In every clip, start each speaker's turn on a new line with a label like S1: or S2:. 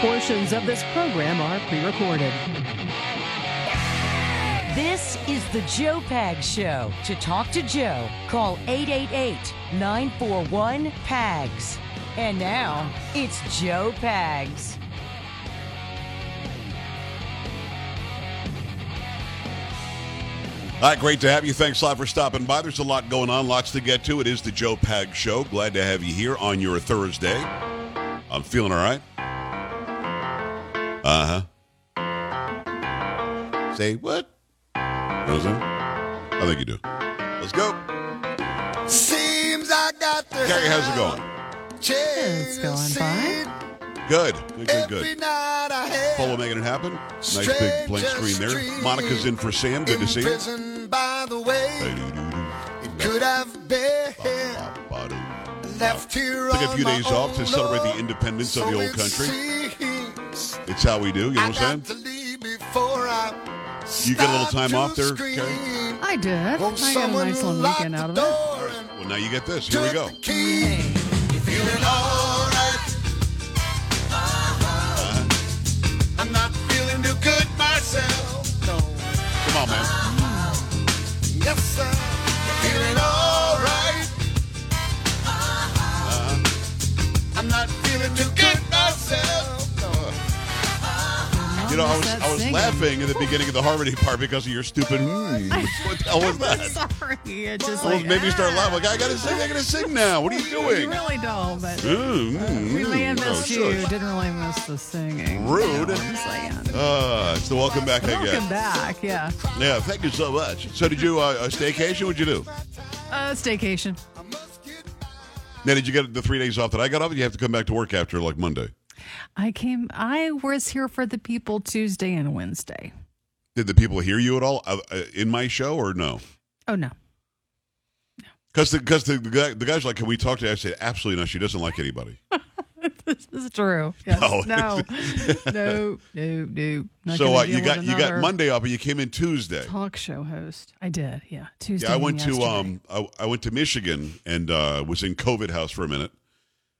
S1: Portions of this program are pre recorded.
S2: This is the Joe Pags Show. To talk to Joe, call 888 941 PAGS. And now, it's Joe Pags.
S3: All right, great to have you. Thanks a lot for stopping by. There's a lot going on, lots to get to. It is the Joe Pags Show. Glad to have you here on your Thursday. I'm feeling all right. Uh huh. Say what? You know what I'm saying? I think you do. Let's go.
S4: Seems I got the
S3: Gary, how's it going?
S1: It's going fine.
S3: Good. Good, good,
S4: Every
S3: good.
S4: night I had
S3: Polo making it happen. Nice big blank screen there. Monica's in for Sam. Good to see you.
S4: by the way. It could have been left here
S3: Took a few days off to celebrate the independence of the old country.
S4: Seems
S3: It's how we do. You know what I'm saying?
S4: to leave before I
S3: You get a little time off there,
S4: scream.
S3: Carrie?
S1: I did.
S4: Won't
S1: I got a
S4: someone
S1: nice little
S4: lock
S1: weekend
S4: the
S1: out of it.
S4: door and
S3: Well, now you get this. Here we
S4: took
S3: go.
S4: the key? Feeling all right. Uh-huh. I'm not feeling too good myself. No.
S3: Come on, man.
S4: Yes, sir. Feeling all
S3: You know, I was I was
S1: singing.
S3: laughing at the beginning of the harmony part because of your stupid. Hmm. What the hell was that?
S1: Sorry, it's just
S3: Well,
S1: like
S3: it made me start
S1: ah.
S3: laughing. Like, I gotta sing. I gotta sing now. What are you
S1: You
S3: doing?
S1: really don't, but
S3: Mm, mm,
S1: we may have
S3: mm.
S1: missed
S3: Oh,
S1: you.
S3: shush.
S1: Didn't really miss the singing.
S3: Rude.
S1: You know what I'm saying.
S3: Uh, so welcome back again.
S1: Welcome back. Yeah.
S3: Yeah, thank you so much. So did you uh, a staycation? What'd you do?
S1: Uh, staycation.
S3: Now, did you get the three days off that I got off? Or you have to come back to work after like Monday.
S1: I came. I was here for the people Tuesday and Wednesday.
S3: Did the people hear you at all uh, uh, in my show or no?
S1: Oh no.
S3: Because the, cause the, the, guy, the guy's like, can we talk to you? I said, absolutely not. She doesn't like anybody.
S1: This is true. Yes.
S3: No.
S1: No. no. No. No. Not
S3: so uh, you got you got Monday off, but you came in Tuesday.
S1: talk show host. I did. Yeah. Tuesday.
S3: Yeah, I went to
S1: yesterday.
S3: um I, I went to Michigan and uh, was in COVID house for a minute.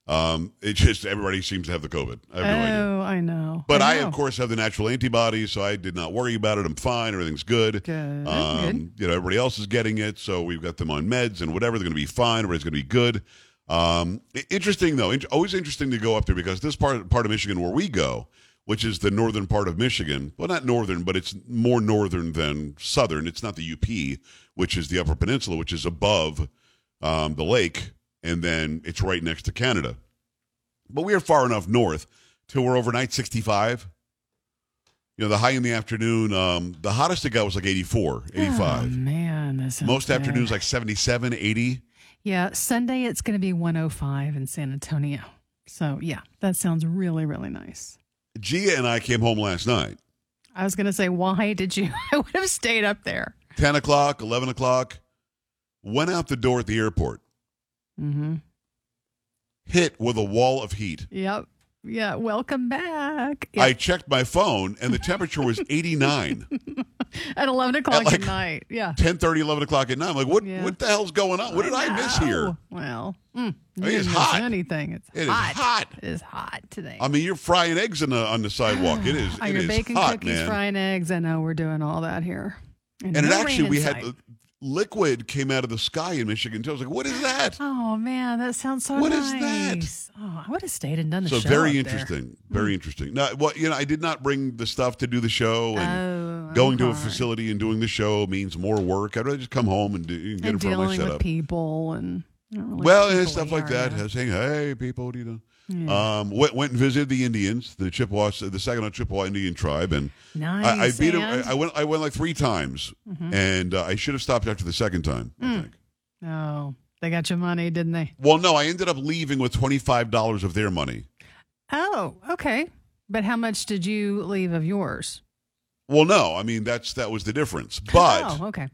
S3: Um, it just everybody seems to have the COVID. I have no idea.
S1: Oh, I know.
S3: But I,
S1: know.
S3: of course, have the natural antibodies, so I did not worry about it. I'm fine. Everything's good.
S1: Good,
S3: Um. You know, everybody else is getting it, so we've got them on meds and whatever. They're going to be fine. Everybody's going to be good. Um, i- interesting though. In- always interesting to go up there because this part part of Michigan where we go, which is the northern part of Michigan. Well, not northern, but it's more northern than southern. It's not the UP, which is the Upper Peninsula, which is above um, the lake, and then it's right next to Canada. But we are far enough north till we're overnight 65. You know, the high in the afternoon, um, the hottest it got was like 84, 85.
S1: Oh, man, that
S3: Most afternoons like 77, 80.
S1: Yeah, Sunday it's going to be 105 in San Antonio. So yeah, that sounds really really nice.
S3: Gia and I came home last night,
S1: I was going to say, why did you? I would have stayed up there.
S3: 10 o'clock, 11 o'clock, went out the door at the airport,
S1: Mm-hmm.
S3: hit with a wall of heat.
S1: Yep. Yeah. Welcome back.
S3: I checked my phone and the temperature was 89.
S1: At 11 o'clock
S3: like-
S1: at night. Yeah.
S3: 10 30, 11 o'clock at night. I'm like, what,
S1: Yeah.
S3: what the hell's going on? What did I, miss here?
S1: Well, mm, you
S3: mean, it's hot.
S1: anything. It's
S3: It is
S1: hot.
S3: hot.
S1: It is hot today.
S3: I mean, you're frying eggs on the, on the sidewalk. It is,
S1: Are
S3: it
S1: you
S3: is
S1: baking
S3: hot,
S1: cookies,
S3: man.
S1: frying eggs? I know we're doing all that here.
S3: And it
S1: no
S3: actually, we
S1: in
S3: had. Liquid came out of the sky in Michigan too. I was like, what is that?
S1: Oh man, that sounds so
S3: What is
S1: nice.
S3: that?
S1: Oh, I would have stayed and done the
S3: So
S1: show.
S3: So very
S1: up there.
S3: interesting. Hmm. Very interesting. Now, what you know, I did not bring the stuff to do the show, and
S1: Oh, oh
S3: going to a facility and doing the show means more work. I'd rather just come home and, do, and get
S1: and
S3: in front of my
S1: dealing with
S3: setup.
S1: people and really
S3: Well, and stuff like that. Saying, "Hey, people, what do you know?"
S1: Yeah.
S3: Um, went went and visited the Indians, the Chippewas, the Saginaw Chippewa Indian tribe, and
S1: nice.
S3: I, I beat them. I, I went. I went like three times,
S1: Mhm.
S3: and uh, I should have stopped after the second time. I
S1: Mm.
S3: think.
S1: Oh, they got your money, didn't they?
S3: Well, no, I ended up leaving with twenty five dollars of their money.
S1: Oh, okay. But how much did you leave of yours?
S3: Well, no, I mean that's that was the difference. But
S1: oh, okay.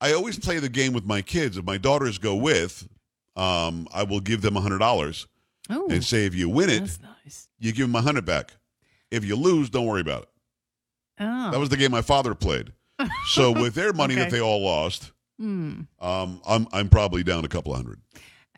S3: I always play the game with my kids. If my daughters go with, um, I will give them a hundred dollars
S1: Oh,
S3: and say if you win it,
S1: nice.
S3: you give them a hundred back. If you lose, don't worry about it.
S1: Oh,
S3: That was the game my father played. So with their money that they all lost,
S1: Hmm.
S3: um, I'm I'm probably down a couple hundred.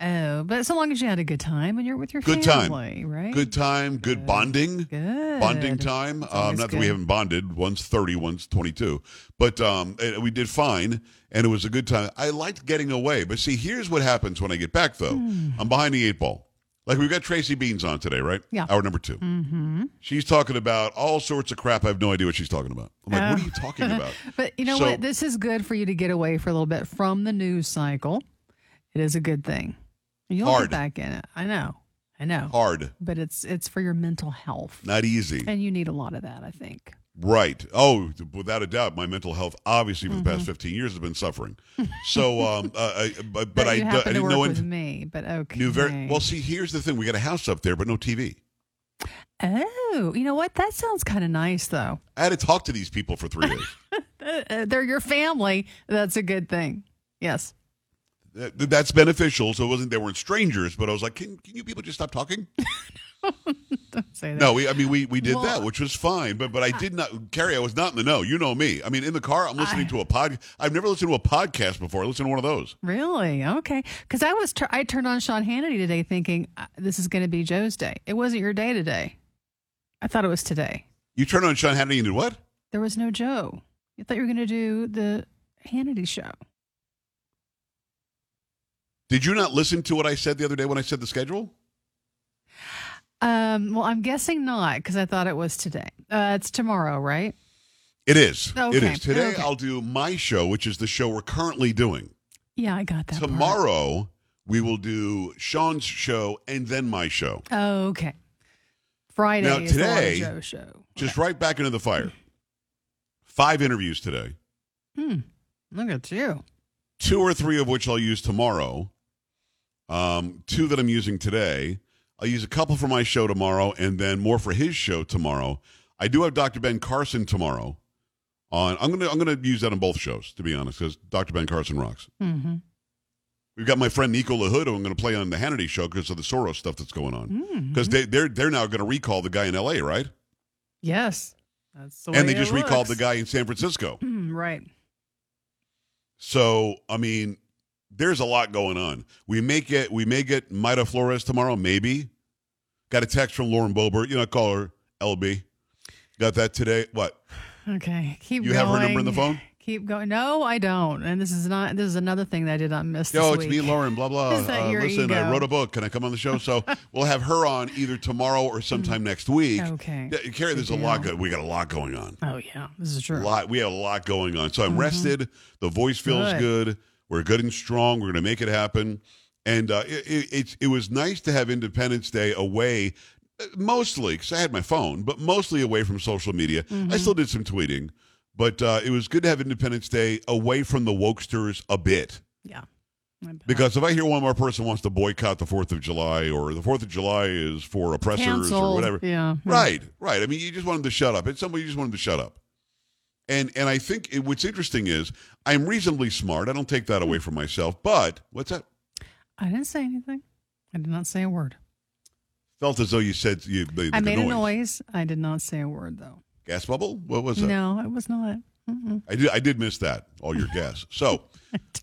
S1: Oh, but so long as you had a good time and you're with your
S3: Good time.
S1: family, right?
S3: Good time, good bonding.
S1: Good.
S3: Bonding time. Um, not that we haven't bonded. One's 30, one's 22. But um, eh, we did fine, and it was a good time. I liked getting away. But see, here's what happens when I get back, though.
S1: Hmm.
S3: I'm behind the eight ball. Like we've got Tracy Beanz on today, right?
S1: Yeah.
S3: Hour number 2 Mm-hmm. She's talking about all sorts of crap. I have no idea what she's talking about. I'm like, what are you talking about?
S1: But you know
S3: So-
S1: what? This is good for you to get away for a little bit from the news cycle. It is a good thing. You'll
S3: Hard.
S1: get back in it. I know. I know.
S3: Hard,
S1: But it's it's for your mental health.
S3: not easy.
S1: And you need a lot of that, I think.
S3: Right. Oh, without a doubt, my mental health, obviously, for the
S1: Mm-hmm.
S3: past 15 years, has been suffering. So, um, uh, I, but, but
S1: That
S3: I,
S1: you
S3: do- I didn't know it.
S1: me, but okay.
S3: Knew very well. See, here's the thing: we got a house up there, but no TV.
S1: Oh, you know what? That sounds kind of nice, though.
S3: I had to talk to these people for three days.
S1: Uh, uh, they're your family. That's a good thing. Yes.
S3: That- That's beneficial. So it wasn't they weren't strangers, but I was like, can, can you people just stop talking?
S1: Don't say that.
S3: No, we, I mean we we did
S1: Well,
S3: that, which was fine. But but I did not, Carrie. I was not in the know. You know me. I mean, in the car, I'm listening
S1: I-
S3: to a pod. I've never listened to a podcast before. I listened to one of those.
S1: Really? Okay. Because I was, tur I turned on Sean Hannity today thinking uh, this is going to be Joe's day. It wasn't your day today. I thought it was today.
S3: You turned on Sean Hannity and did what?
S1: There was no Joe. You thought you were going to do the Hannity show.
S3: Did you not listen to what I said the other day when I said the schedule?
S1: Um, well, I'm guessing not because I thought it was today. Uh, it's tomorrow, right?
S3: It is. It
S1: Okay,
S3: is. Today
S1: okay.
S3: I'll do my show, which is the show we're currently doing.
S1: Yeah, I got that. part.
S3: Tomorrow we will do Sean's show and then my show.
S1: Oh, okay. Friday
S3: Now,
S1: is the
S3: today,
S1: show.
S3: Just right back into the fire. Five interviews today.
S1: Hmm. Look at you.
S3: two or three of which I'll use tomorrow. Um, two that I'm using today. I'll use a couple for my show tomorrow, and then more for his show tomorrow. I do have Dr. Ben Carson tomorrow. On I'm gonna I'm gonna use that on both shows to be honest, because Dr. Ben Carson rocks.
S1: Mm-hmm.
S3: We've got my friend Nico LaHood, who I'm going to play on the Hannity show because of the Soros stuff that's going on.
S1: Mm-hmm.
S3: Because they they're they're now going to recall the guy in L.A. right,
S1: Yes. That's the
S3: and they just
S1: it
S3: recalled the guy in San Francisco.
S1: right.
S3: So I mean, there's a lot going on. We may get we may get Mayra Flores tomorrow, maybe. Got a text from Lauren Boebert. You know, I call her LB. Got that today. What?
S1: Okay. Keep
S3: You
S1: going.
S3: have her number in the phone?
S1: Keep going. No, I don't. And this is not. This is another thing that I did not miss.
S3: Yo,
S1: this
S3: it's me. Lauren. Blah blah.
S1: Is that
S3: Uh,
S1: your
S3: listen, I wrote a book. Can I come on the show? So we'll have her on either tomorrow or sometime next week.
S1: Okay.
S3: Yeah, Carrie, there's a lot. Go- we got a lot going on.
S1: Oh yeah, this is
S3: A
S1: true.
S3: lot. We have a lot going on. So I'm rested. The voice feels
S1: Mm-hmm. Good.
S3: good. We're good and strong. We're going to make it happen. And uh, it, it, it's it was nice to have Independence Day away, uh, mostly because I had my phone, but mostly away from social media.
S1: Mm-hmm.
S3: I still did some tweeting, but uh, it was good to have Independence Day away from the wokesters a bit.
S1: Yeah.
S3: Because if I hear one more person wants to boycott the Fourth of July or the Fourth of July is for oppressors or whatever,
S1: Yeah.
S3: Right, right. I mean, you just want them to shut up. It's somebody you just want them to shut up. And and I think it, what's interesting is I'm reasonably smart. I don't take that away from myself. But what's that?
S1: I didn't say anything. I did not say a word.
S3: Felt as though you said you made,
S1: I
S3: the
S1: made
S3: noise.
S1: a noise. I did not say a word though.
S3: Gas bubble? What was that?
S1: No, it was not. Mm-mm.
S3: I did. I did miss that. All your gas. So,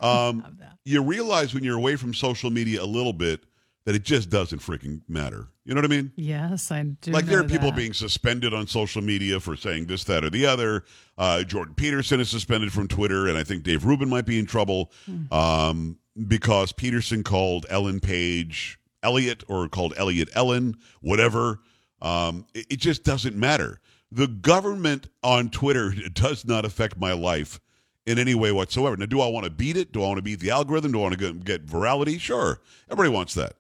S3: um, you realize when you're away from social media a little bit that it just doesn't freaking matter. You know what I mean?
S1: Yes, I do.
S3: like there are people
S1: that.
S3: being suspended on social media for saying this, that, or the other. Uh, Jordan Peterson is suspended from Twitter, and I think Dave Rubin might be in trouble
S1: Hmm.
S3: um, because Peterson called Ellen Page Elliot or called Elliot Ellen, whatever. Um, it, it just doesn't matter. The government on Twitter does not affect my life in any way whatsoever. Now, do I want to beat it? Do I want to beat the algorithm? Do I want to get virality? Sure, everybody wants that.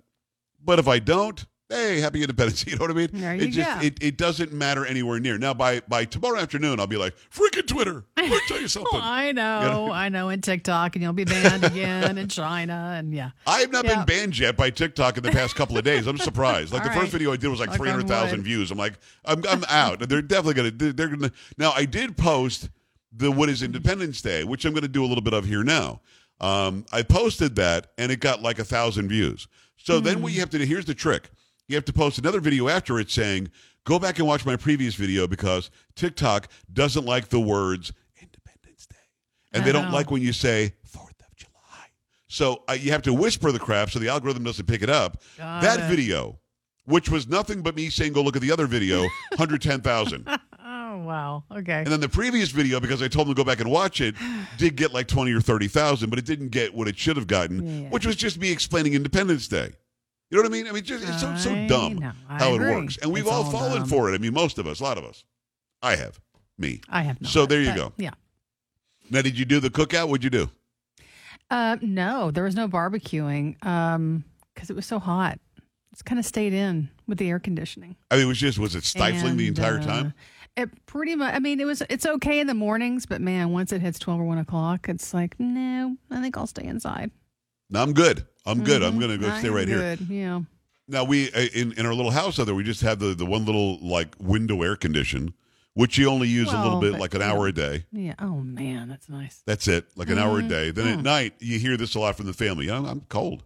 S3: But if I don't, hey, happy independence. You know what I mean?
S1: There
S3: it just
S1: go.
S3: it, it doesn't matter anywhere near. Now by by tomorrow afternoon, I'll be like, freaking Twitter. Let me tell you something.
S1: Oh, I know, I know. In TikTok, and you'll be banned again in China, and yeah.
S3: I have not
S1: Yeah.
S3: been banned yet by TikTok in the past couple of days. I'm surprised. Like
S1: All
S3: the first video I did was like three hundred thousand views. I'm like, I'm I'm out. They're definitely gonna. They're, they're gonna. Now I did post the what is Independence Day, which I'm gonna do a little bit of here now. Um, I posted that and it got like a thousand views. So then
S1: Hmm.
S3: what you have to do? Here's the trick. You have to post another video after it saying, "Go back and watch my previous video because TikTok doesn't like the words Independence Day, and they don't
S1: know.
S3: like when you say Fourth of July." So uh, you have to whisper the crap so the algorithm doesn't pick it up.
S1: Got
S3: that
S1: it.
S3: video, which was nothing but me saying, "Go look at the other video," hundred ten thousand.
S1: Oh wow. Okay.
S3: And then the previous video, because I told them to go back and watch it, did get like 20 or 30,000, but it didn't get what it should have gotten,
S1: Yeah.
S3: which was just me explaining Independence Day. You know what I mean? I mean, just, it's so, so dumb
S1: know.
S3: How
S1: agree.
S3: it works. And we've
S1: It's
S3: all,
S1: all
S3: fallen for it. I mean, most of us, a lot of us. I have. Me.
S1: I have not.
S3: So there you go.
S1: Yeah.
S3: Now, did you do the cookout? What'd you do?
S1: Uh, no, there was no barbecuing um, because it was so hot. It's kind of stayed in with the air conditioning.
S3: I mean, it was just, was it stifling the entire
S1: uh,
S3: time?
S1: It pretty much. I mean, it was. It's okay in the mornings, but man, once it hits twelve or one o'clock, it's like no. I think I'll stay inside.
S3: No, I'm good. I'm good. I'm
S1: Mhm.
S3: going to go stay
S1: I'm
S3: right here.
S1: Yeah.
S3: Now we uh, in in our little house out there, we just have the the one little like window air condition, which you only use a little bit,
S1: but,
S3: like an hour a day.
S1: Yeah. Oh man, that's nice.
S3: That's it, like an hour a
S1: Mhm.
S3: day. Then at
S1: Mm.
S3: night, you hear this a lot from the family. I'm, I'm cold.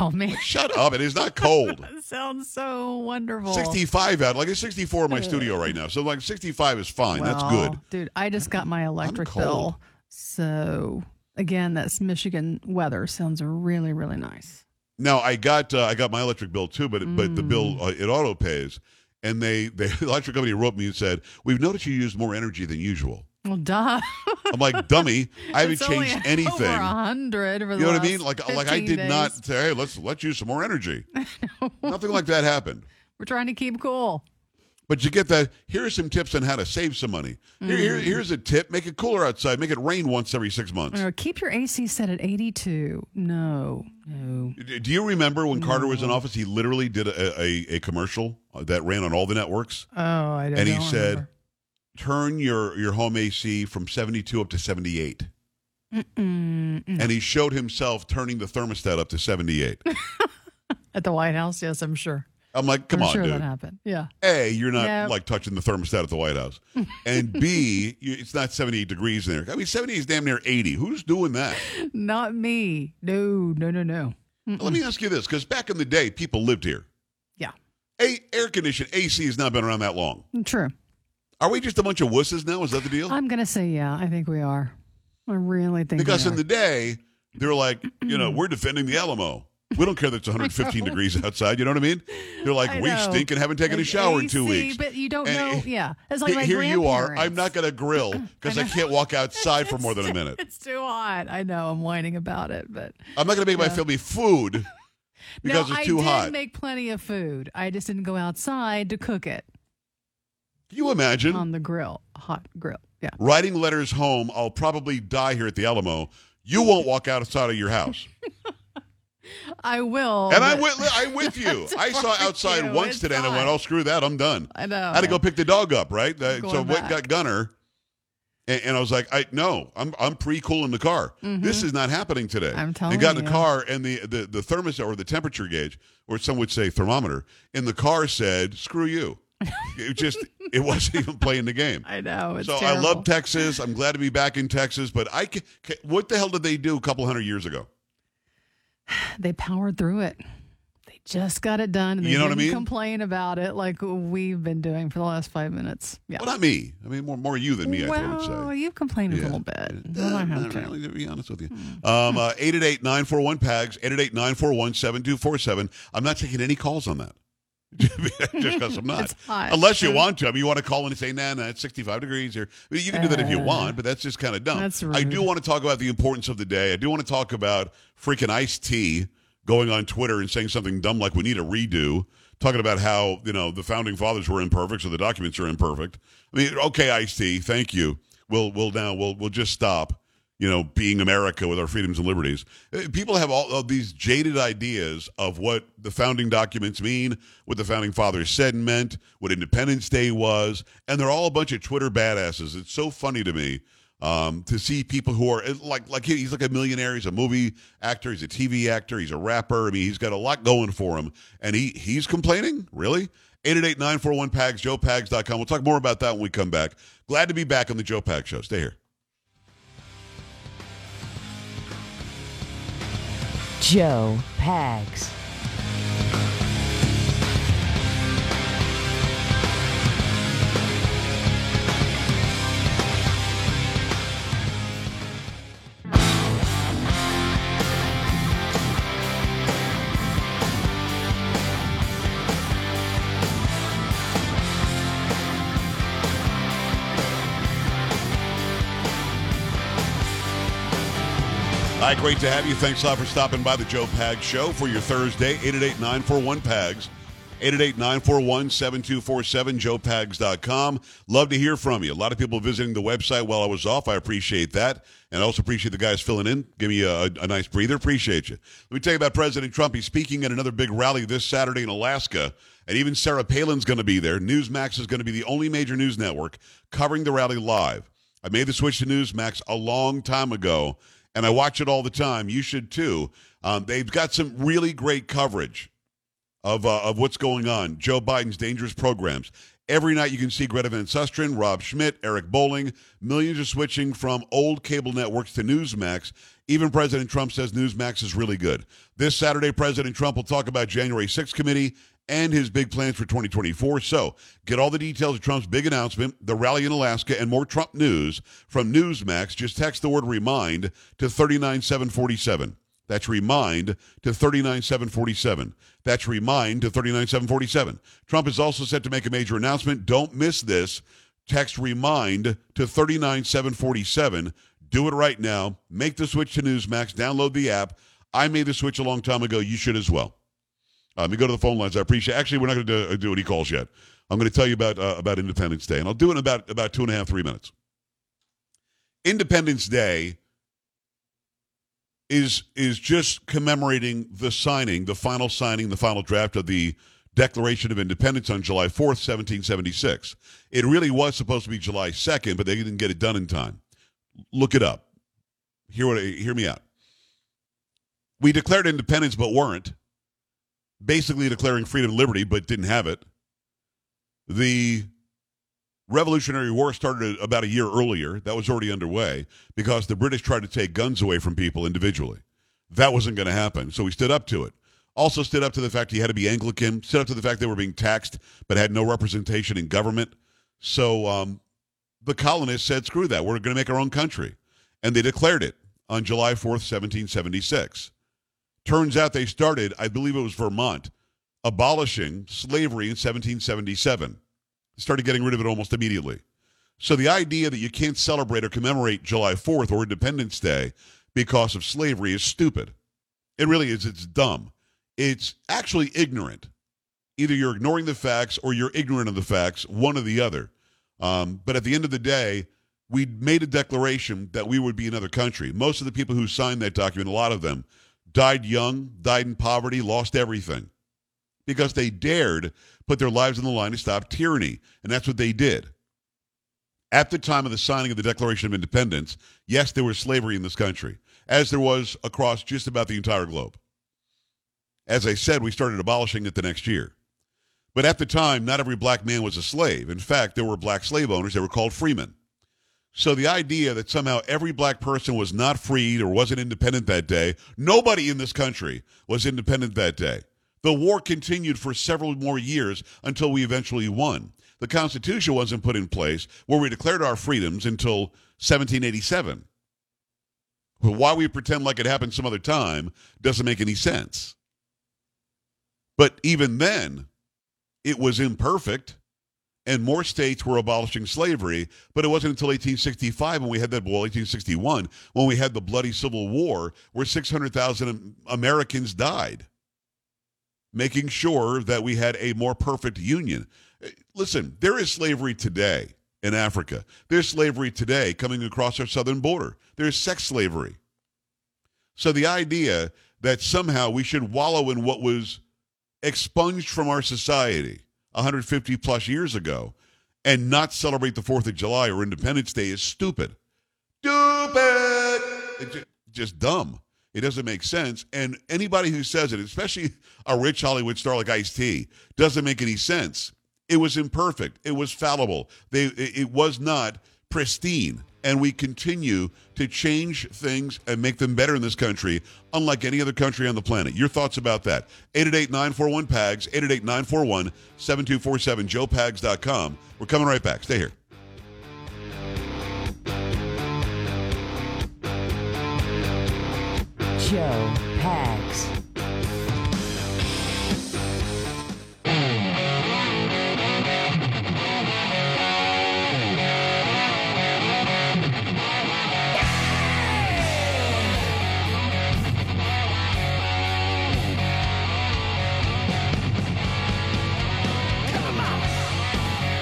S1: Oh man,
S3: Shut up! It is not cold.
S1: that sounds so wonderful.
S3: 65 out, like it's 64 in my studio right now. So like 65 is fine. That's good.
S1: dude. I just got my electric bill, so again, that's Michigan weather sounds really, really nice.
S3: Now I got uh, I got my electric bill too, but but the
S1: Mm.
S3: bill uh, it auto pays, and they the electric company wrote me and said we've noticed you use more energy than usual.
S1: Well, duh.
S3: I'm like dummy. I haven't
S1: It's
S3: changed
S1: Over
S3: anything.
S1: a hundred.
S3: You know what I mean? Like like I
S1: 15
S3: did not say hey let's let's use some more energy. Nothing like that happened.
S1: We're trying to keep cool.
S3: But you get that. Here are some tips on how to save some money. Here,
S1: Mm.
S3: here, here's a tip: make it cooler outside. Make it rain once every six months.
S1: Or keep your AC set at 82. No, no.
S3: Do you remember when Carter was in office? He literally did a, a, a commercial that ran on all the networks,
S1: Oh, I don't
S3: and he said, "Turn your your home AC from 72 up to 78."
S1: Mm,
S3: And he showed himself turning the thermostat up to 78.
S1: At the White House, yes, I'm sure.
S3: I'm like, come
S1: I'm
S3: on,
S1: sure
S3: dude.
S1: that happened. Yeah.
S3: A, you're not
S1: No.
S3: like touching the thermostat at the White House, and B, you, it's not 78 degrees in there. I mean, 70 is damn near 80. Who's doing that?
S1: Not me. No, no, no, no.
S3: Let me ask you this, because back in the day, people lived here.
S1: Yeah.
S3: A air conditioned AC has not been around that long.
S1: True.
S3: Are we just a bunch of wusses now? Is that the deal?
S1: I'm going to say, yeah, I think we are. I really think
S3: because in the day, they're like, you know, we're defending the Alamo. We don't care that it's 115 degrees outside. You know what I mean? They're like, we
S1: know.
S3: stink and haven't taken a
S1: Like
S3: shower in two
S1: AC,
S3: weeks.
S1: But you don't
S3: And-
S1: know. Yeah. It's like
S3: Here-
S1: my
S3: Here you are.
S1: grandparents.
S3: I'm not going to grill because I can't walk outside for more than a minute.
S1: It's too hot. I know. I'm whining about it, but
S3: I'm not going to make my family food because
S1: no,
S3: it's too
S1: I
S3: hot.
S1: did make plenty of food. I just didn't go outside to cook it
S3: Can you imagine?
S1: on the grill, hot grill. Yeah.
S3: Writing letters home, I'll probably die here at the Alamo. You won't walk outside of your house.
S1: I will.
S3: And I'm with, I'm with you. I saw outside once
S1: It's
S3: today and I went, oh, screw that. I'm done.
S1: I know.
S3: I had to go pick the dog up, right? Uh, so went and
S1: back.
S3: got Gunner, and, and I was like, I no, I'm I'm pre cool in the car. This is not happening today.
S1: Mm-hmm. I'm telling
S3: And got in the
S1: you.
S3: car, and the the the thermostat or the temperature gauge, or some would say thermometer, in the car said, "Screw you." It just it wasn't even playing the game.
S1: I know. It's
S3: so I love Texas. I'm glad to be back in Texas, but I ca- ca- what the hell did they do a couple hundred years ago?
S1: They powered through it. They just got it done. And they
S3: You know what I
S1: didn't
S3: mean?
S1: Complain about it like we've been doing for the last five minutes. Yeah.
S3: Well, not me. I mean, more more you than me. I would say.
S1: well, you've complained a
S3: Yeah.
S1: little bit.
S3: Uh,
S1: Well, I have
S3: not
S1: to.
S3: really, to be honest with you. Um, uh, 888-941-PAGS, 888-941-7247. I'm not taking any calls on that. Just because I'm not.
S1: Hot.
S3: Unless you want to. I mean, you want to call in and say, nah, nah, it's 65 degrees here. I mean, you can do that if you want, but that's just kind of dumb.
S1: Uh, That's
S3: I do want to talk about the importance of the day. I do want to talk about freaking Ice T going on Twitter and saying something dumb like we need a redo, talking about how, you know, the founding fathers were imperfect, so the documents are imperfect. I mean, okay, Ice T, thank you. We'll we'll now we'll we'll just stop, you know, being America with our freedoms and liberties. Uh, People have all of these jaded ideas of what the founding documents mean, what the founding fathers said and meant, what Independence Day was, and they're all a bunch of Twitter badasses. It's so funny to me um, to see people who are like like he's like a millionaire. He's a movie actor. He's a TV actor. He's a rapper. I mean, he's got a lot going for him, and he he's complaining. Really. 888-941-PAGS, joepags.com. We'll talk more about that when we come back. Glad to be back on the Joe Pags Show. Stay here.
S2: Joe Pags.
S3: Hi, great to have you. Thanks a lot for stopping by the Joe Pags Show for your Thursday, 888-941-PAGS. 888-941-7247, joepags.com. Love to hear from you. A lot of people visiting the website while I was off. I appreciate that. And I also appreciate the guys filling in. Give me a, a nice breather. Appreciate you. Let me tell you about President Trump. He's speaking at another big rally this Saturday in Alaska. And even Sarah Palin's going to be there. Newsmax is going to be the only major news network covering the rally live. I made the switch to Newsmax a long time ago, and I watch it all the time. You should too. Um, they've got some really great coverage of, uh, of what's going on. Joe Biden's dangerous programs. Every night you can see Greta Van Susteren, Rob Schmitt, Eric Bolling. Millions are switching from old cable networks to Newsmax. Even President Trump says Newsmax is really good. This Saturday, President Trump will talk about January 6th committee and his big plans for 2024. So get all the details of Trump's big announcement, the rally in Alaska, and more Trump news from Newsmax. Just text the word REMIND to 39747. That's remind to 39747. That's remind to 39747. Trump is also set to make a major announcement. Don't miss this. Text remind to 39747. Do it right now. Make the switch to Newsmax. Download the app. I made the switch a long time ago. You should as well. Uh, let me go to the phone lines. I appreciate. Actually, we're not going to do, do any calls yet. I'm going to tell you about uh, about Independence Day, and I'll do it in about about two and a half, three minutes. Independence Day is is just commemorating the signing, the final signing, the final draft of the Declaration of Independence on July 4th, 1776. It really was supposed to be July 2nd, but they didn't get it done in time. Look it up. Hear what hear me out. We declared independence but weren't. Basically declaring freedom and liberty but didn't have it. The Revolutionary War started about a year earlier. That was already underway because the British tried to take guns away from people individually. That wasn't going to happen. So we stood up to it. Also stood up to the fact he had to be Anglican, stood up to the fact they were being taxed but had no representation in government. So um, the colonists said, screw that. We're going to make our own country. And they declared it on July 4th, 1776. Turns out they started, I believe it was Vermont, abolishing slavery in 1777 started getting rid of it almost immediately. So the idea that you can't celebrate or commemorate July 4th or Independence Day because of slavery is stupid. It really is. It's dumb. It's actually ignorant. Either you're ignoring the facts or you're ignorant of the facts, one or the other. Um, but at the end of the day, we made a declaration that we would be another country. Most of the people who signed that document, a lot of them, died young, died in poverty, lost everything because they dared put their lives on the line to stop tyranny. And that's what they did. At the time of the signing of the Declaration of Independence, yes, there was slavery in this country, as there was across just about the entire globe. As I said, we started abolishing it the next year. But at the time, not every black man was a slave. In fact, there were black slave owners. They were called freemen. So the idea that somehow every black person was not freed or wasn't independent that day, nobody in this country was independent that day. The war continued for several more years until we eventually won. The Constitution wasn't put in place where we declared our freedoms until 1787. But why we pretend like it happened some other time doesn't make any sense. But even then, it was imperfect, and more states were abolishing slavery. But it wasn't until 1865 when we had that, well, 1861, when we had the bloody Civil War, where 600,000 Americans died making sure that we had a more perfect union. Eh, listen, there is slavery today in Africa. There's slavery today coming across our southern border. There's sex slavery. So the idea that somehow we should wallow in what was expunged from our society 150 plus years ago and not celebrate the 4th of July or Independence Day is stupid. Stupid! It's just dumb. It doesn't make sense. And anybody who says it, especially a rich Hollywood star like Ice T, doesn't make any sense. It was imperfect. It was fallible. They, it was not pristine. And we continue to change things and make them better in this country, unlike any other country on the planet. Your thoughts about that? 888-941-PAGS, 888-941-7247, joepags.com. We're coming right back. Stay here.
S2: Joe Pags.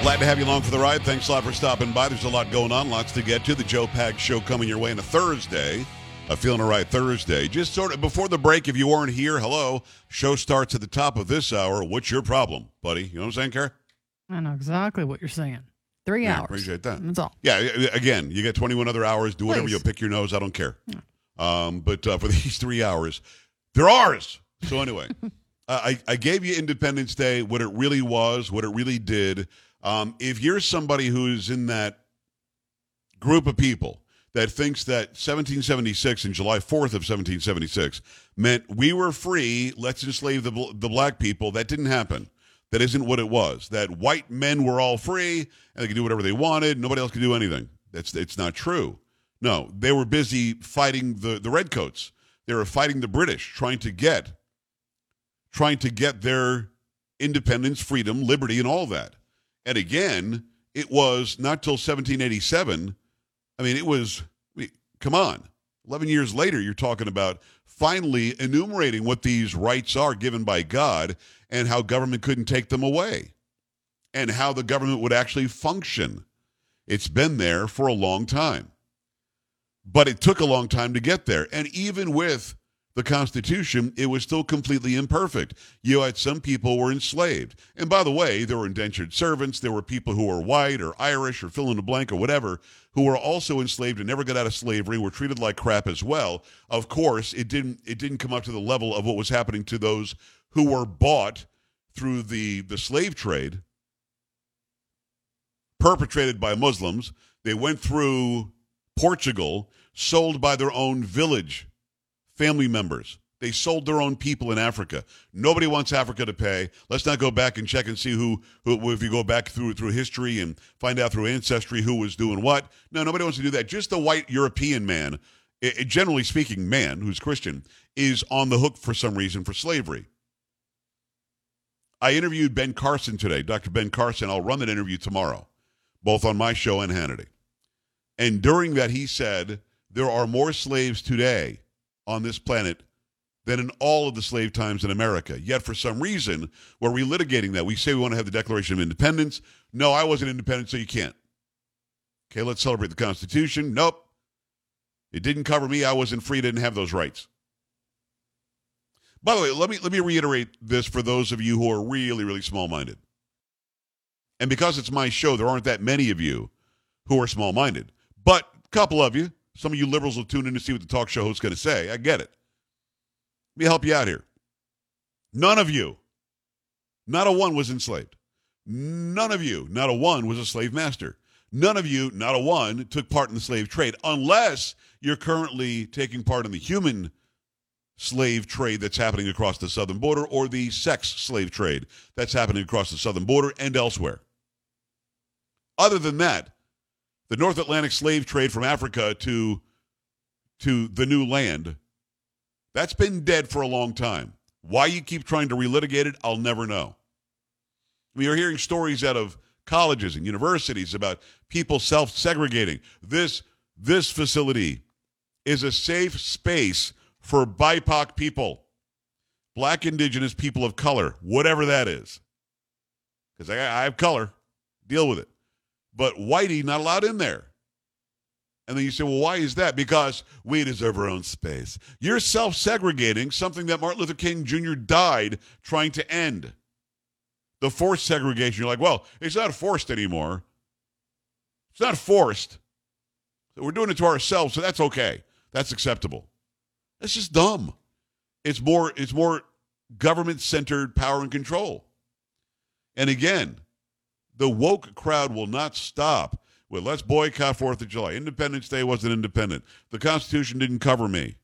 S3: Glad to have you along for the ride. Thanks a lot for stopping by. There's a lot going on, lots to get to. The Joe Pags Show coming your way on a Thursday, a Feeling All Right Thursday. Just sort of before the break, if you weren't here, hello. Show starts at the top of this hour. What's your problem, buddy? You know what I'm saying, Kara?
S1: I know exactly what you're saying. Three
S3: Yeah,
S1: hours.
S3: appreciate that.
S1: That's all.
S3: Yeah, again, you get 21 other hours. Do whatever
S1: Please.
S3: you pick your nose. I don't care. Um, but uh, for these three hours, they're ours. So anyway, uh, I, I gave you Independence Day, what it really was, what it really did. Um, if you're somebody who's in that group of people that thinks that 1776 and July 4th of 1776 meant we were free, let's enslave the, the black people, that didn't happen. That isn't what it was. That white men were all free and they could do whatever they wanted. Nobody else could do anything. That's it's not true. No, they were busy fighting the, the redcoats. They were fighting the British, trying to get trying to get their independence, freedom, liberty, and all that. And again, it was not till 1787. I mean, it was, I mean, come on. 11 years later, you're talking about finally enumerating what these rights are given by God and how government couldn't take them away and how the government would actually function. It's been there for a long time. But it took a long time to get there. And even with the Constitution, it was still completely imperfect. You had some people were enslaved. And by the way, there were indentured servants, there were people who were white or Irish or fill in the blank or whatever, who were also enslaved and never got out of slavery, were treated like crap as well. Of course, it didn't it didn't come up to the level of what was happening to those who were bought through the, the slave trade, perpetrated by Muslims. They went through Portugal, sold by their own village family members. They sold their own people in Africa. Nobody wants Africa to pay. Let's not go back and check and see who, who if you go back through through history and find out through ancestry who was doing what. No, nobody wants to do that. Just the white European man, generally speaking, man who's Christian, is on the hook for some reason for slavery. I interviewed Ben Carson today, Dr. Ben Carson. I'll run that interview tomorrow, both on my show and Hannity. And during that, he said there are more slaves today on this planet than in all of the slave times in America. Yet, for some reason, we're relitigating that. We say we want to have the Declaration of Independence. No, I wasn't independent, so you can't. Okay, let's celebrate the Constitution. Nope. It didn't cover me. I wasn't free, didn't have those rights. By the way, let me let me reiterate this for those of you who are really, really small-minded. And because it's my show, there aren't that many of you who are small-minded. But a couple of you, some of you liberals will tune in to see what the talk show host's going to say. I get it. Let me help you out here. None of you, not a one was enslaved. None of you, not a one was a slave master. None of you, not a one, took part in the slave trade, unless you're currently taking part in the human slave trade that's happening across the southern border or the sex slave trade that's happening across the southern border and elsewhere. Other than that, the North Atlantic slave trade from Africa to to the new land, that's been dead for a long time. Why you keep trying to relitigate it, I'll never know. We are hearing stories out of colleges and universities about people self-segregating. This this facility is a safe space for BIPOC people, black, indigenous, people of color, whatever that is. Because I, I have color, deal with it. But whitey not allowed in there. And then you say, well, why is that? Because we deserve our own space. You're self segregating something that Martin Luther King Jr. died trying to end. The forced segregation. You're like, well, it's not forced anymore. It's not forced. We're doing it to ourselves, so that's okay. That's acceptable. That's just dumb. It's more it's more government centered power and control. And again, the woke crowd will not stop with let's boycott Fourth of July. Independence Day wasn't independent. The Constitution didn't cover me.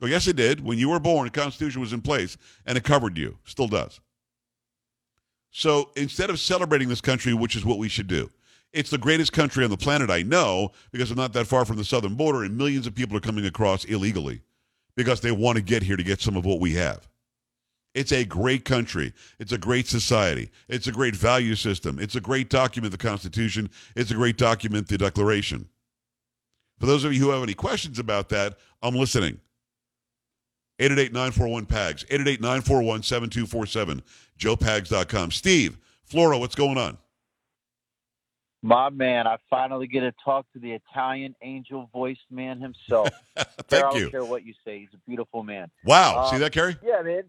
S3: Well, yes, it did. When you were born, the Constitution was in place and it covered you. Still does. So instead of celebrating this country, which is what we should do, it's the greatest country on the planet, I know, because I'm not that far from the southern border, and millions of people are coming across illegally because they want to get here to get some of what we have. It's a great country. It's a great society. It's a great value system. It's a great document, the Constitution. It's a great document, the Declaration. For those of you who have any questions about that, I'm listening. 888-941-PAGS, 888-941-7247, joepags.com. Steve, Flora, what's going on?
S5: My man, I finally get to talk to the Italian angel voiced man himself. Care, I
S3: Thank
S5: don't
S3: you.
S5: care what you say. He's a beautiful man.
S3: Wow.
S5: Um,
S3: See that, Kerry?
S5: Yeah, man.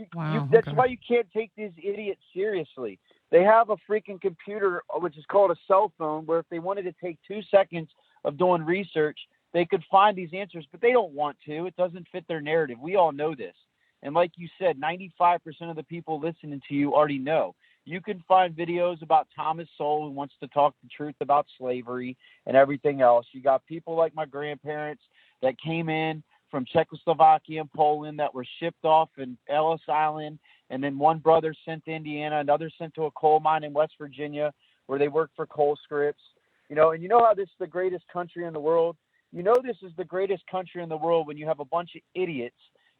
S5: You,
S1: Wow,
S5: you, that's
S1: okay.
S5: why you can't take these idiots seriously. They have a freaking computer, which is called a cell phone, where if they wanted to take two seconds of doing research, they could find these answers, but they don't want to. It doesn't fit their narrative. We all know this. And like you said, 95% of the people listening to you already know. You can find videos about Thomas Sowell who wants to talk the truth about slavery and everything else. You got people like my grandparents that came in from Czechoslovakia and Poland that were shipped off in Ellis Island, and then one brother sent to Indiana, another sent to a coal mine in West Virginia where they worked for coal scripts. You know, and you know how this is the greatest country in the world? You know this is the greatest country in the world when you have a bunch of idiots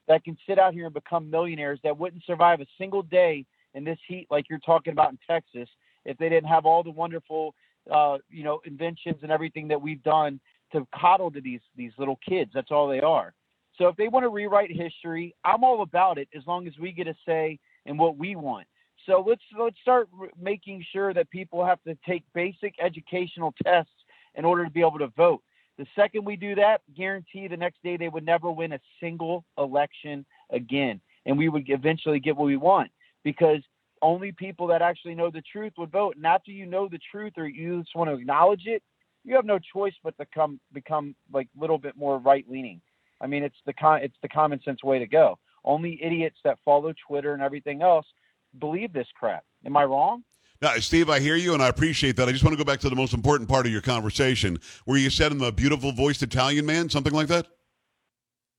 S5: that can sit out here and become millionaires that wouldn't survive a single day in this heat like you're talking about in Texas if they didn't have all the wonderful uh, you know inventions and everything that we've done to coddle to these these little kids. That's all they are. So if they want to rewrite history, I'm all about it as long as we get a say in what we want. So let's let's start making sure that people have to take basic educational tests in order to be able to vote. The second we do that, guarantee the next day they would never win a single election again, and we would eventually get what we want because only people that actually know the truth would vote. And after you know the truth or you just want to acknowledge it, you have no choice but to come become like a little bit more right leaning. I mean, it's the con- it's the common sense way to go. Only idiots that follow Twitter and everything else believe this crap. Am I wrong?
S3: Now, Steve, I hear you and I appreciate that. I just want to go back to the most important part of your conversation where you said I'm a beautiful voiced Italian man, something like that.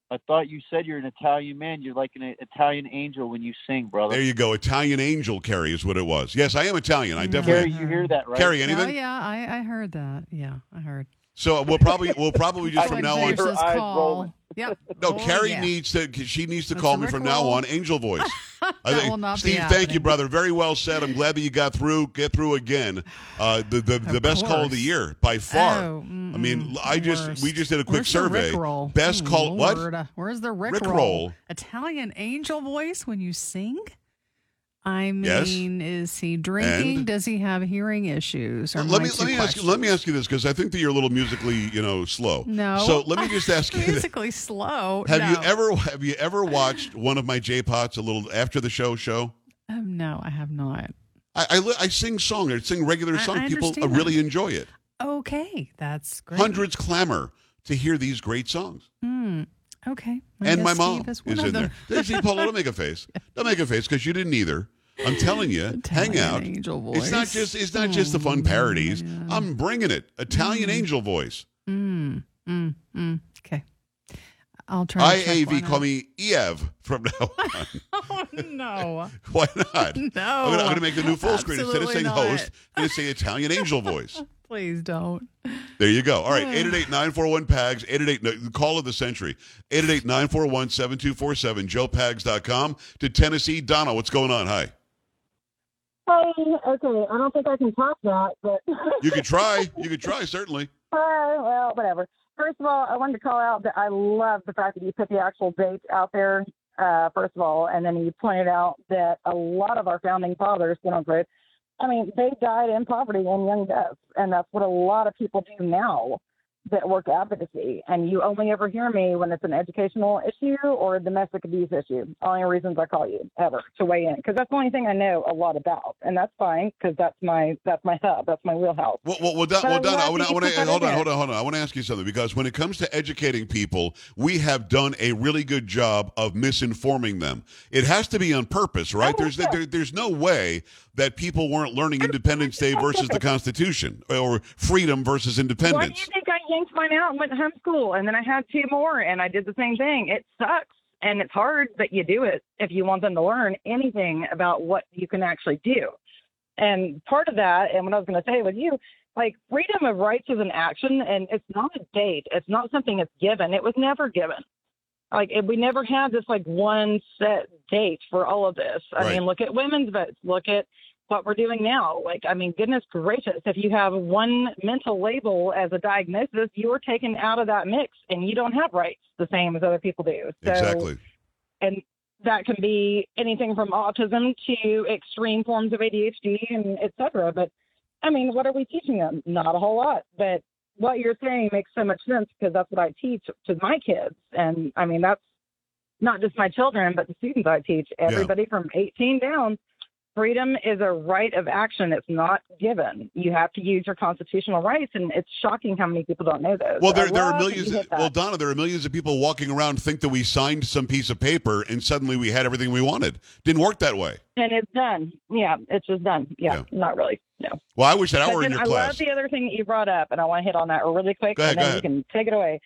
S5: I thought you said you're an Italian man. You're like an Italian angel when you sing, brother.
S3: There you go. Italian angel, Kerry, is what it was. Yes, I am Italian. I mm-hmm. definitely.
S5: Carrie, you hear that, right?
S3: Kerry,
S1: Oh yeah, I, I heard that. Yeah, I heard.
S3: So we'll probably we'll probably just from now on.
S5: her eyes rolling.
S1: Yep.
S3: No,
S1: Oh,
S3: Carrie
S1: yeah.
S3: needs to. She needs to
S1: That's
S3: call me from
S1: Rick
S3: now on. Angel voice. I
S1: That will not be
S3: Steve, thank you, brother. Very well said. I'm glad that you got through. Get through again. Uh, the the, the best call of the year by far.
S1: Oh,
S3: I mean, I just
S1: worst.
S3: we just did a quick
S1: Where's
S3: survey. Best
S1: Oh,
S3: call. What?
S1: Where's the Rick,
S3: roll?
S1: Italian angel voice when you sing? I
S3: Yes.
S1: mean, is he drinking?
S3: And?
S1: Does he have hearing issues? Or
S3: let me let me ask you let me ask you this because I think that you're a little musically you know slow.
S1: No.
S3: So let me just ask you. this.
S1: Musically slow.
S3: Have you ever have you ever watched one of my J Pots a little after the show show?
S1: Um, no, I have not.
S3: I, I, I sing song. I sing regular song.
S1: I
S3: People uh, really enjoy it.
S1: Okay, that's great.
S3: Hundreds clamor to hear these great songs.
S1: Hmm. Okay. I
S3: and my mom
S1: is
S3: is, in
S1: them.
S3: there. See, Paula, don't make a face. Don't make a face because you didn't either. I'm telling you, hang out.
S1: angel
S3: It's not just it's not just the
S1: Oh,
S3: fun parodies.
S1: man.
S3: I'm bringing it. Italian angel voice.
S1: Mm, mm, mm. Okay. I'll try. to
S3: IAV call me Ev from now on.
S1: Oh no.
S3: Why not?
S1: No.
S3: I'm gonna, I'm gonna make the new full screen instead of saying
S1: not.
S3: host. I'm gonna say Italian angel voice.
S1: Please don't.
S3: There you go. All right, 888-941-PAGS, 888 no, call of the century. 888-941-7247, joepags.com to Tennessee. Donna, what's going on? Hi.
S6: Hey, okay, I don't think I can top that, but
S3: You could try. You could try, certainly.
S6: uh, well, whatever. First of all, I wanted to call out that I love the fact that you put the actual date out there. Uh, first of all, and then you pointed out that a lot of our founding fathers, quote unquote, I mean, they died in poverty and young deaths, and that's what a lot of people do now that work advocacy. And you only ever hear me when it's an educational issue or a domestic abuse issue. Only reasons I call you ever to weigh in because that's the only thing I know a lot about, and that's fine because that's my that's my hub, that's my wheelhouse.
S3: Well, well, well, Don, well, I wanna,
S6: that
S3: I
S6: you
S3: wanna,
S6: put that
S3: hold on, hold on, hold on. I want to ask you something because when it comes to educating people, we have done a really good job of misinforming them. It has to be on purpose, right?
S6: Oh,
S3: There's
S6: sure.
S3: there, there's no way that people weren't learning Independence Day versus the Constitution or freedom versus independence.
S6: Yanked mine out and went to homeschool, and then I had two more, and I did the same thing? It sucks, and it's hard, but you do it if you want them to learn anything about what you can actually do. And part of that, and what I was going to say with you, like freedom of rights is an action, and it's not a date. It's not something that's given. It was never given. Like we never had this like one set date for all of this. I
S3: Right.
S6: mean, look at women's votes. Look at what we're doing now. Like, I mean, goodness gracious, if you have one mental label as a diagnosis, you are taken out of that mix and you don't have rights the same as other people do. So,
S3: Exactly.
S6: And that can be anything from autism to extreme forms of ADHD and et cetera. But I mean, what are we teaching them? Not a whole lot, but what you're saying makes so much sense because that's what I teach to my kids, and I mean that's not just my children, but the students I teach. Everybody from 18 down. Freedom is a right of action. It's not given. You have to use your constitutional rights, and it's shocking how many people don't know those.
S3: Well, there, there are millions. Well, Donna, there are millions of people walking around think that we signed some piece of paper and suddenly we had everything we wanted. Didn't work that way.
S6: and it's done. Yeah, it's just done. Yeah,
S3: Yeah.
S6: not really. No.
S3: Well, I wish that I were in your
S6: I
S3: class.
S6: love the other thing that you brought up, and I want to hit on that really quick,
S3: ahead,
S6: and then you can take it away.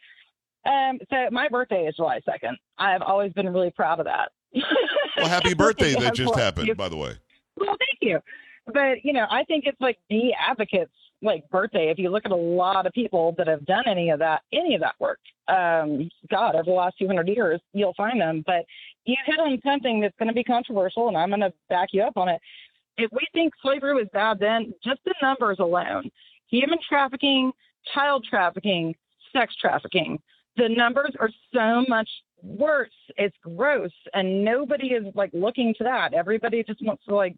S6: Um, so my birthday is July second. I've always been really proud of that.
S3: Well, happy birthday that just happened, by the way.
S6: Well, thank you. But you know, I think it's like the advocates like birthday. If you look at a lot of people that have done any of that, any of that work, um, God, over the last 200 years, you'll find them. But you hit on something that's going to be controversial, and I'm going to back you up on it. If we think slavery was bad then, just the numbers alone, human trafficking, child trafficking, sex trafficking, the numbers are so much worse. It's gross, and nobody is like looking to that. Everybody just wants to like,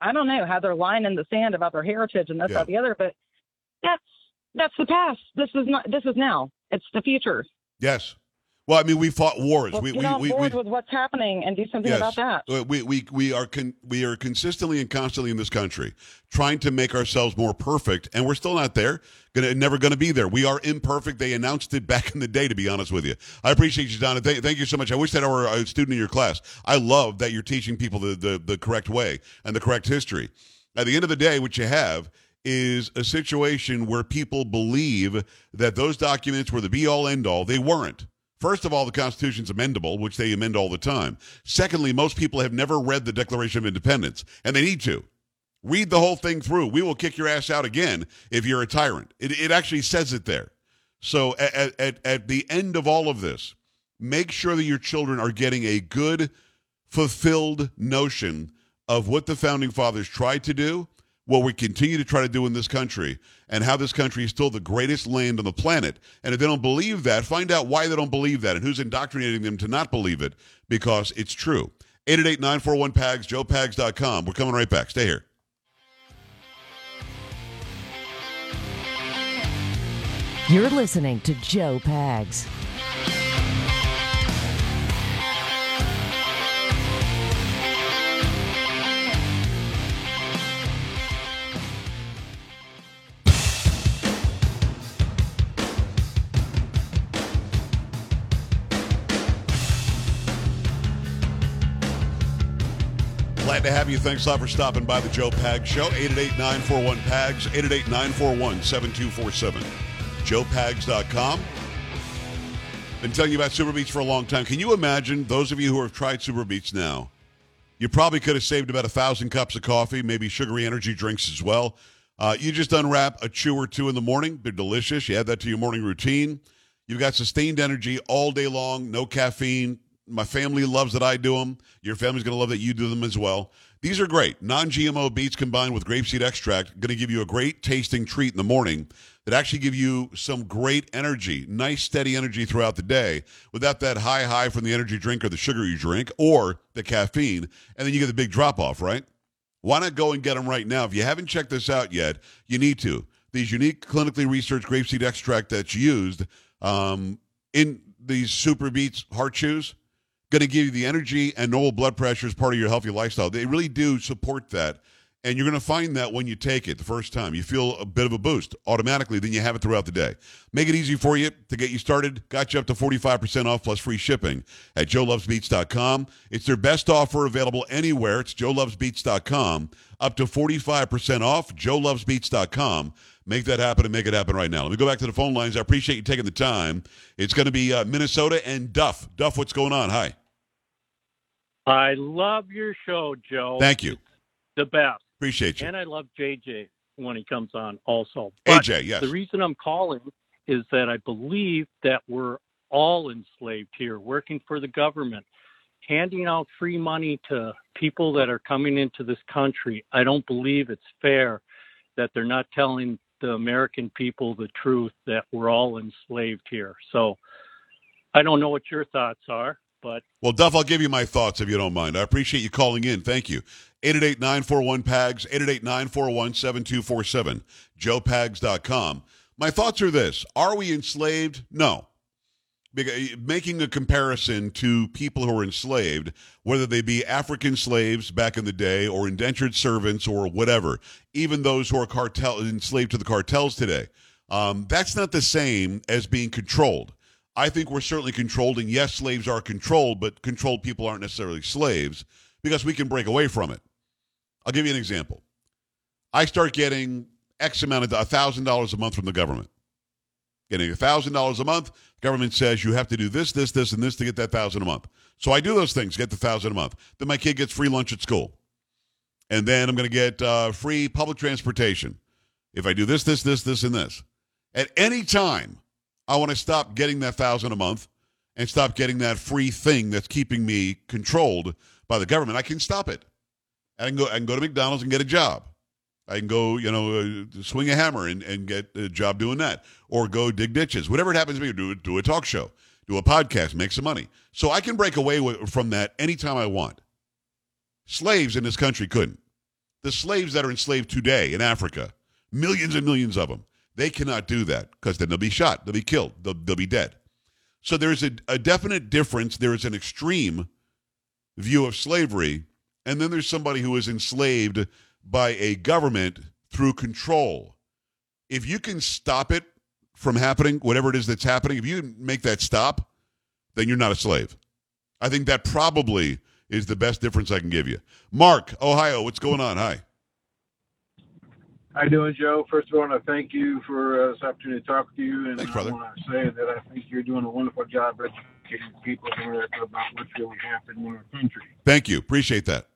S6: I don't know, have their line in the sand about their heritage and this,
S3: Yeah.
S6: that, the other. But that's that's the past. This is not. This is now. It's the future.
S3: Yes. Well, I mean, we fought wars.
S6: Let's
S3: we, we, we, we,
S6: with what's happening and do something
S3: Yes.
S6: about that.
S3: We, we, we are con- we are consistently and constantly in this country trying to make ourselves more perfect, and we're still not there. Gonna never going to be there. We are imperfect. They announced it back in the day. To be honest with you, I appreciate you, Donna. Thank, thank you so much. I wish that I were a student in your class. I love that you're teaching people the, the the correct way and the correct history. At the end of the day, what you have is a situation where people believe that those documents were the be all end all. They weren't. First of all, the Constitution's amendable, which they amend all the time. Secondly, most people have never read the Declaration of Independence, and they need to. Read the whole thing through. We will kick your ass out again if you're a tyrant. It, it actually says it there. So at, at, at the end of all of this, make sure that your children are getting a good, fulfilled notion of what the founding fathers tried to do, what we continue to try to do in this country, and how this country is still the greatest land on the planet. And if they don't believe that, find out why they don't believe that and who's indoctrinating them to not believe it because it's true. 888 941 PAGS, joepags.com. We're coming right back. Stay here.
S2: You're listening to Joe Pags.
S3: You. Thanks a lot for stopping by the Joe Pags Show. 888-941-PAGS, 888-941-7247. JoePags.com. Been telling you about SuperBeets for a long time. Can you imagine those of you who have tried SuperBeets now? You probably could have saved about a thousand cups of coffee, maybe sugary energy drinks as well. Uh, you just unwrap a chew or two in the morning. They're delicious. You add that to your morning routine. You've got sustained energy all day long, no caffeine. My family loves that I do them. Your family's going to love that you do them as well. These are great. Non GMO beets combined with grapeseed extract going to give you a great tasting treat in the morning that actually give you some great energy, nice steady energy throughout the day without that high high from the energy drink or the sugar you drink or the caffeine. And then you get the big drop off, right? Why not go and get them right now? If you haven't checked this out yet, you need to. These unique clinically researched grapeseed extract that's used um, in these SuperBeets heart chews going to give you the energy and normal blood pressure as part of your healthy lifestyle. They really do support that. And you're going to find that when you take it the first time. You feel a bit of a boost automatically, then you have it throughout the day. Make it easy for you to get you started. Got you up to 45% off plus free shipping at joelovesbeats.com. It's their best offer available anywhere. It's joelovesbeats.com. Up to 45% off, joelovesbeats.com. Make that happen and make it happen right now. Let me go back to the phone lines. I appreciate you taking the time. It's going to be uh, Minnesota and Duff. Duff, what's going on? Hi.
S7: I love your show, Joe.
S3: Thank you.
S7: The best.
S3: Appreciate you.
S7: And I love JJ when he comes on also. But
S3: AJ, yes.
S7: The reason I'm calling is that I believe that we're all enslaved here, working for the government, handing out free money to people that are coming into this country. I don't believe it's fair that they're not telling the American people the truth that we're all enslaved here. So I don't know what your thoughts are. But
S3: Well, Duff, I'll give you my thoughts if you don't mind. I appreciate you calling in. Thank you. 888-941-PAGS, 888-941-7247, joepags.com. My thoughts are this. Are we enslaved? No. Because- Making a comparison to people who are enslaved, whether they be African slaves back in the day or indentured servants or whatever, even those who are cartel enslaved to the cartels today, um, that's not the same as being controlled. I think we're certainly controlled, and yes, slaves are controlled, but controlled people aren't necessarily slaves because we can break away from it. I'll give you an example. I start getting X amount of thousand dollars a month from the government. Getting thousand dollars a month, government says you have to do this, this, this, and this to get that thousand a month. So I do those things, get the thousand a month. Then my kid gets free lunch at school, and then I'm going to get uh, free public transportation if I do this, this, this, this, and this. At any time, I want to stop getting that thousand a month and stop getting that free thing that's keeping me controlled by the government. I can stop it. I can go. I can go to McDonald's and get a job. I can go, you know, uh, swing a hammer and, and get a job doing that, or go dig ditches, whatever it happens to be. Do do a talk show, do a podcast, make some money. So I can break away with, from that anytime I want. Slaves in this country couldn't. The slaves that are enslaved today in Africa, millions and millions of them, they cannot do that because then they'll be shot, they'll be killed, they'll, they'll be dead. So there's a, a definite difference. There is an extreme view of slavery, and then there's somebody who is enslaved by a government through control. If you can stop it from happening, whatever it is that's happening, if you make that stop, then you're not a slave. I think that probably is the best difference I can give you. Mark, Ohio, what's going on? Hi.
S8: How you doing, Joe? First of all, I want to thank you for uh, this opportunity to talk to you, and
S3: Thanks,
S8: I want to say that I think you're doing a wonderful job educating people about what's really happening in our country.
S3: Thank you. Appreciate that.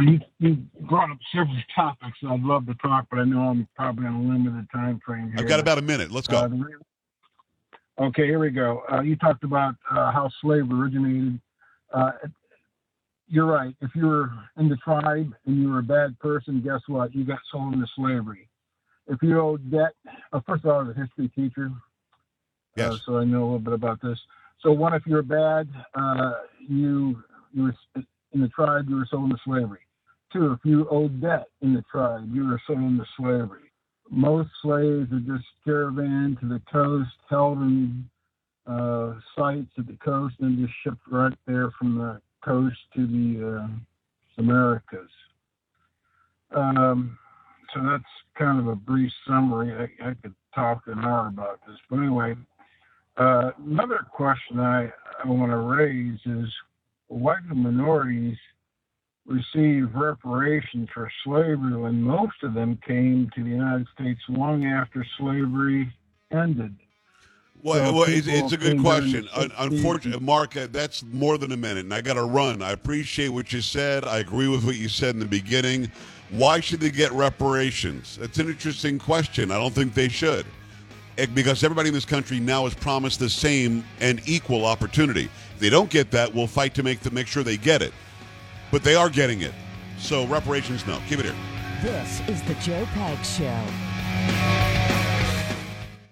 S8: You, you brought up several topics I'd love to talk, but I know I'm probably on a limited time frame here.
S3: I've got about a minute. Let's go.
S8: Uh, okay, here we go. Uh, you talked about uh, how slavery originated. Uh, you're right. If you were in the tribe and you were a bad person, guess what? You got sold into slavery. If you owed debt, uh, first of all, I was a history teacher,
S3: Yes.
S8: uh, so I know a little bit about this. So, one, if you're bad, uh, you you were in the tribe, you were sold into slavery. Two, if you owed debt in the tribe, you were sold into slavery. Most slaves are just caravan to the coast, held in uh, sites at the coast, and just shipped right there from the coast to the uh, Americas. Um, so that's kind of a brief summary. I, I could talk an hour about this, but anyway, uh, another question I, I want to raise is why do minorities receive reparations for slavery when most of them came to the United States long after slavery ended?
S3: Well,
S8: So
S3: well it's, it's a good question. Un- Unfortunately, Mark, uh, that's more than a minute, and I got to run. I appreciate what you said. I agree with what you said in the beginning. Why should they get reparations? That's an interesting question. I don't think they should, Eh, because everybody in this country now is promised the same and equal opportunity. If they don't get that, we'll fight to make to make sure they get it. But they are getting it. So reparations, no. Keep it here.
S2: This is the Joe Pags Show.